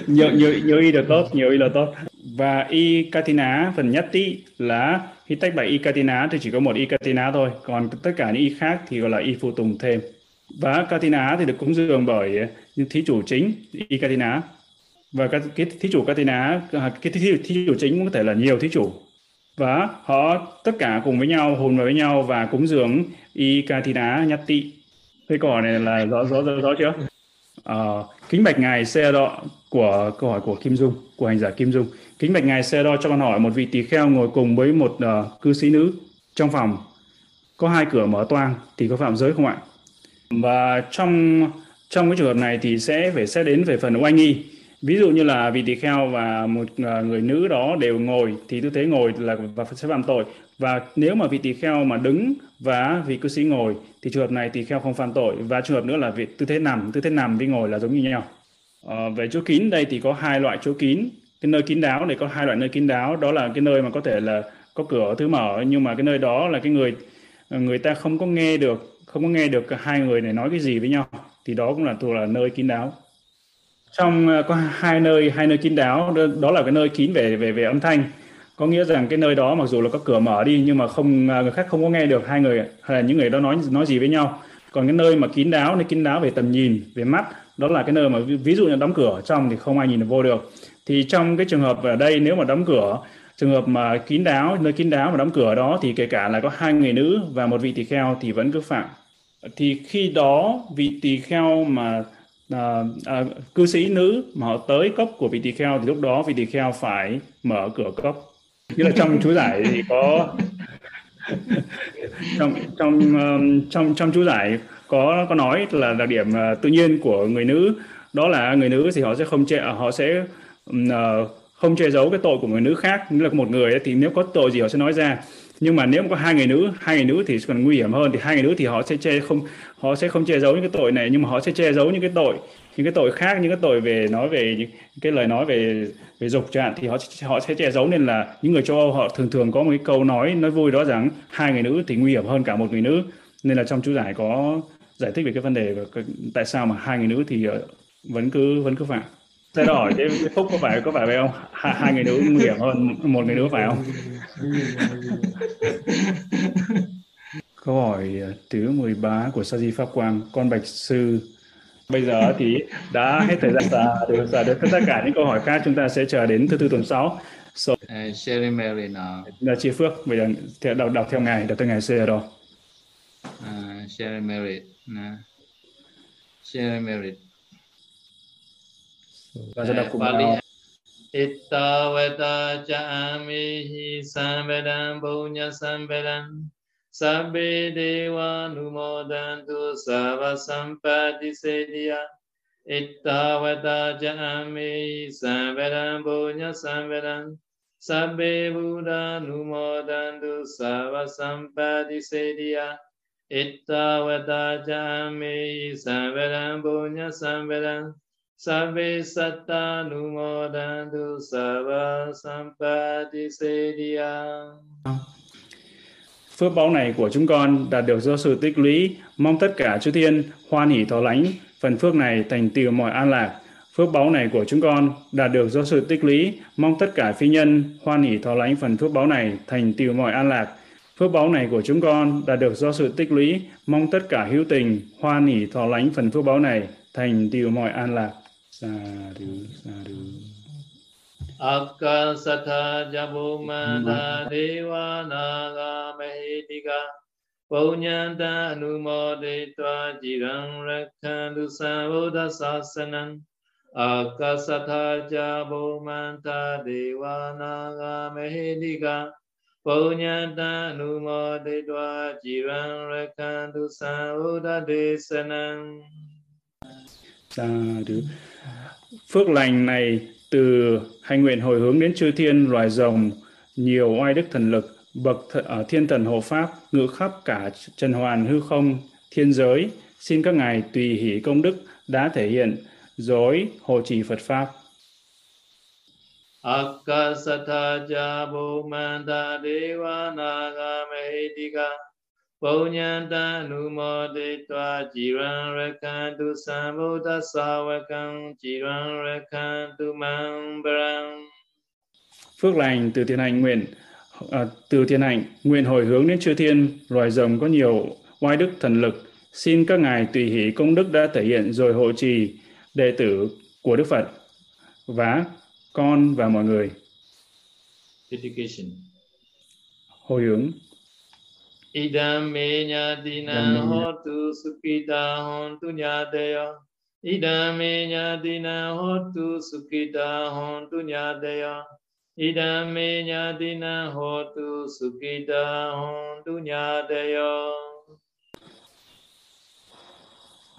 B: Nhiều nhiều nhiều y là tốt nhiều y là tốt. Và y katina phần nhất tí là khi tách bài y katina thì chỉ có một y katina thôi còn tất cả những y khác thì gọi là y phụ tùng thêm. Và katina thì được cúng dường bởi thí chủ chính y katina và các cái thí chủ katina cái thí, thí chủ chính cũng có thể là nhiều thí chủ. Và họ tất cả cùng với nhau hồn vào với nhau và cúng dường y katina nhất tị cái câu hỏi này là rõ rõ rõ, rõ chưa? À, kính bạch ngài xe đọ của câu hỏi của Kim Dung của hành giả Kim Dung. Kính bạch ngài xe đo cho con hỏi một vị tỳ kheo ngồi cùng với một uh, cư sĩ nữ trong phòng. Có hai cửa mở toang thì có phạm giới không ạ? Và trong trong cái trường hợp này thì sẽ phải xét đến về phần oai nghi ví dụ như là vị tỳ kheo và một à, người nữ đó đều ngồi thì tư thế ngồi là và sẽ phạm tội. Và nếu mà vị tỳ kheo mà đứng và vị cư sĩ ngồi thì trường hợp này tỳ kheo không phạm tội. Và trường hợp nữa là vị tư thế nằm tư thế nằm với ngồi là giống như nhau. À, về chỗ kín đây thì có hai loại chỗ kín. Cái nơi kín đáo này có hai loại nơi kín đáo. Đó là cái nơi mà có thể là có cửa thứ mở. Nhưng mà cái nơi đó là cái người à, người ta không có nghe được không có nghe được hai người này nói cái gì với nhau. Thì đó cũng là thuộc là nơi kín đáo trong ờ, có hai nơi hai nơi kín đáo, đó là cái nơi kín về về về âm thanh. Có nghĩa rằng cái nơi đó mặc dù là có cửa mở đi, nhưng mà không à, người khác không có nghe được, hai người, hay là những người đó nói nói gì với nhau. Còn cái nơi mà kín đáo, nơi kín đáo về tầm nhìn, về mắt, đó là cái nơi mà ví dụ như đóng cửa ở trong thì không ai nhìn được, vô được. Thì trong cái trường hợp ở đây, nếu mà đóng cửa, trường hợp mà kín đáo, nơi kín đáo mà đóng cửa đó, thì kể cả là có hai người nữ và một vị tỳ kheo thì vẫn cứ phạm. Thì khi đó vị tỳ kheo mà à, à, cư sĩ nữ mà họ tới cốc của vị tỳ kheo thì lúc đó vị tỳ kheo phải mở cửa cốc. Như là trong chú giải thì có trong trong trong trong chú giải có có nói là đặc điểm ờ, tự nhiên của người nữ. Đó là người nữ thì họ sẽ không che họ sẽ uh, không che giấu cái tội của người nữ khác. Như là một người thì nếu có tội gì họ sẽ nói ra nhưng mà nếu có hai người nữ, hai người nữ thì còn nguy hiểm hơn. Thì hai người nữ thì họ sẽ che không, họ sẽ không che giấu những cái tội này, nhưng mà họ sẽ che giấu những cái tội, những cái tội khác, những cái tội về nói về những cái lời nói về về dục chẳng thì họ họ sẽ che giấu. Nên là những người châu Âu họ thường thường có một cái câu nói nói vui đó rằng hai người nữ thì nguy hiểm hơn cả một người nữ. Nên là trong chú giải có giải thích về cái vấn đề và tại sao mà hai người nữ thì ờ, vẫn cứ vẫn cứ phạm. Thế rồi, cái Phúc có phải có phải vậy không? Hai, hai người nữ nguy hiểm hơn một người nữ phải không? Câu hỏi ờ, thứ 13 của Sa Di Pháp Quang, con Bạch Sư. Bây giờ thì đã hết thời gian được giờ đến tất cả những câu hỏi khác chúng ta sẽ chờ đến thứ tư tuần sau.
A: So, uh, Sherry Mary nào.
B: Là chị Phước, bây giờ theo, đọc, đọc theo ngày, đọc theo ngày xưa rồi.
A: Uh, Sherry Mary. Sherry Mary. Pali Itta veta cha amihi samvedam punya samvedam Sabbe deva numodantu sava sampati sediya Itta veta cha amihi samvedam punya samvedam Sabbe buddha numodantu sava sampati sediya Itta veta cha amihi samvedam punya samvedam Sabe satta numodantu sabba sampati sediya.
B: Phước báo này của chúng con đạt được do sự tích lũy, mong tất cả chư thiên hoan hỷ thọ lãnh, phần phước này thành tựu mọi an lạc. Phước báo này của chúng con đạt được do sự tích lũy, mong tất cả phi nhân hoan hỷ thọ lãnh phần phước báo này thành tựu mọi an lạc. Phước báo này của chúng con đạt được do sự tích lũy, mong tất cả hữu tình hoan hỷ thọ lãnh phần phước báo này thành tựu mọi an lạc. Sadhu, sadhu.
A: Akasatha Jabumata Deva Naga Mahitika Punyanta Anumoditva Jiran Rakhandu Sabuddha Sasanam Akasatha Jabumata Deva Naga Mahitika Punyanta Anumoditva Jiran Rakhandu Sabuddha Desanam
B: Sadhu Phước lành này từ hành nguyện hồi hướng đến chư thiên loài rồng, nhiều oai đức thần lực, bậc th ở thiên thần hộ pháp, ngự khắp cả trần hoàn hư không, thiên giới, xin các ngài tùy hỷ công đức đã thể hiện, dối hộ trì Phật Pháp.
A: Akasatha Mambaram.
B: Phước lành từ thiên hành nguyện à, từ thiên hành nguyện hồi hướng đến chư thiên loài rồng có nhiều oai đức thần lực xin các ngài tùy hỷ công đức đã thể hiện rồi hộ trì đệ tử của Đức Phật và con và mọi người.
A: Dedication.
B: Hồi hướng
A: Idam me nyatina hotu sukita hontu nyadaya. Idam me nyatina hotu sukita hontu nyadaya. Idam me nyatina hotu sukita hontu nyadaya.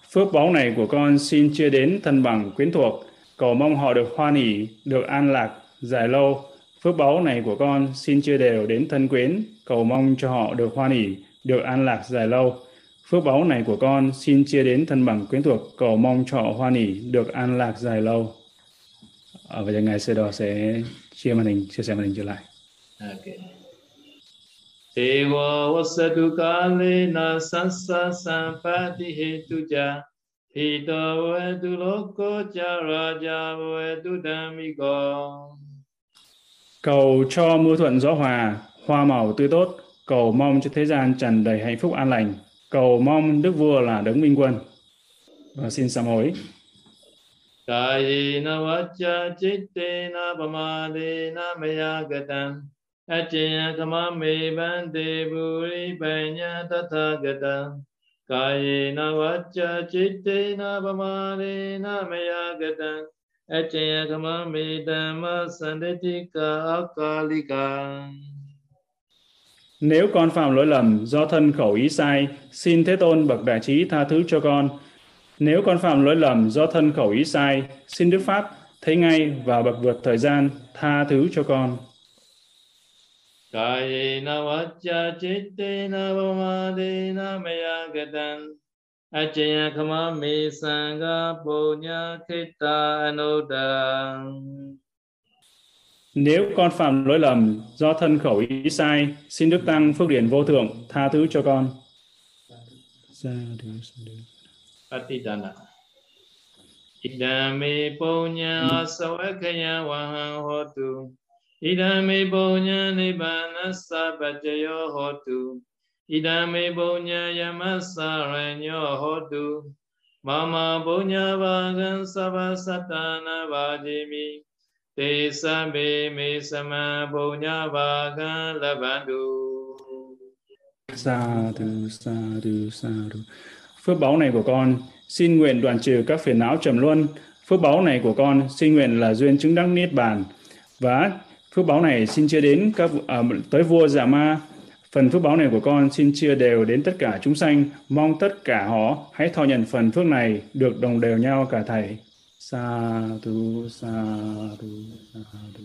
B: Phước báu này của con xin chia đến thân bằng quyến thuộc, cầu mong họ được hoan hỷ, được an lạc, dài lâu. Phước báu này của con xin chia đều đến thân quyến, cầu mong cho họ được hoan hỷ, được an lạc dài lâu. Phước báu này của con xin chia đến thân bằng quyến thuộc, cầu mong cho họ hoan hỷ, được an lạc dài lâu. Ờ, à, bây giờ Ngài Sư Đò sẽ chia màn hình, chia sẻ màn hình trở lại. Okay.
A: Ewa wasatu kalena sasa sampati hetuja Hita vetu loko ja raja vetu dhamiko
B: Cầu cho mưa thuận gió hòa, hoa màu tươi tốt, cầu mong cho thế gian tràn đầy hạnh phúc an lành, cầu mong Đức Vua là đấng minh quân. Và xin sám hối.
A: Kayena vacha chittena pamadena maya gatan. Achaya kama me bante buri panya tatha gatan. Kayena vacha chittena pamadena maya gatan Achaya kama me dhamma sandetika akalika
B: Nếu con phạm lỗi lầm do thân khẩu ý sai, xin Thế Tôn bậc đại trí tha thứ cho con. Nếu con phạm lỗi lầm do thân khẩu ý sai, xin Đức Pháp thấy ngay và bậc vượt thời gian tha thứ cho con.
A: Kayena vacca cittena vamadena maya gatan Achaya kama me sangha punya kita anodang
B: Nếu con phạm lỗi lầm do thân khẩu ý sai, xin Đức Tăng Phước Điển Vô Thượng tha thứ cho con.
A: Patidana. Idame punya sawakaya wahang hotu. Idame punya nibbana sabajayo hotu. Idame punya yamasaranyo hotu. Mama punya vagan sabasatana vajimi. Te sabe me sama vagan labandu.
B: Sa du, sa du, sa du. Phước báu này của con xin nguyện đoạn trừ các phiền não trầm luân. Phước báu này của con xin nguyện là duyên chứng đắc niết bàn. Và phước báu này xin chia đến các à, tới vua Dạ Ma. Phần phước báo này của con xin chia đều đến tất cả chúng sanh. Mong tất cả họ hãy thọ nhận phần phước này được đồng đều nhau cả thầy. Sa tu sa tu sa tu.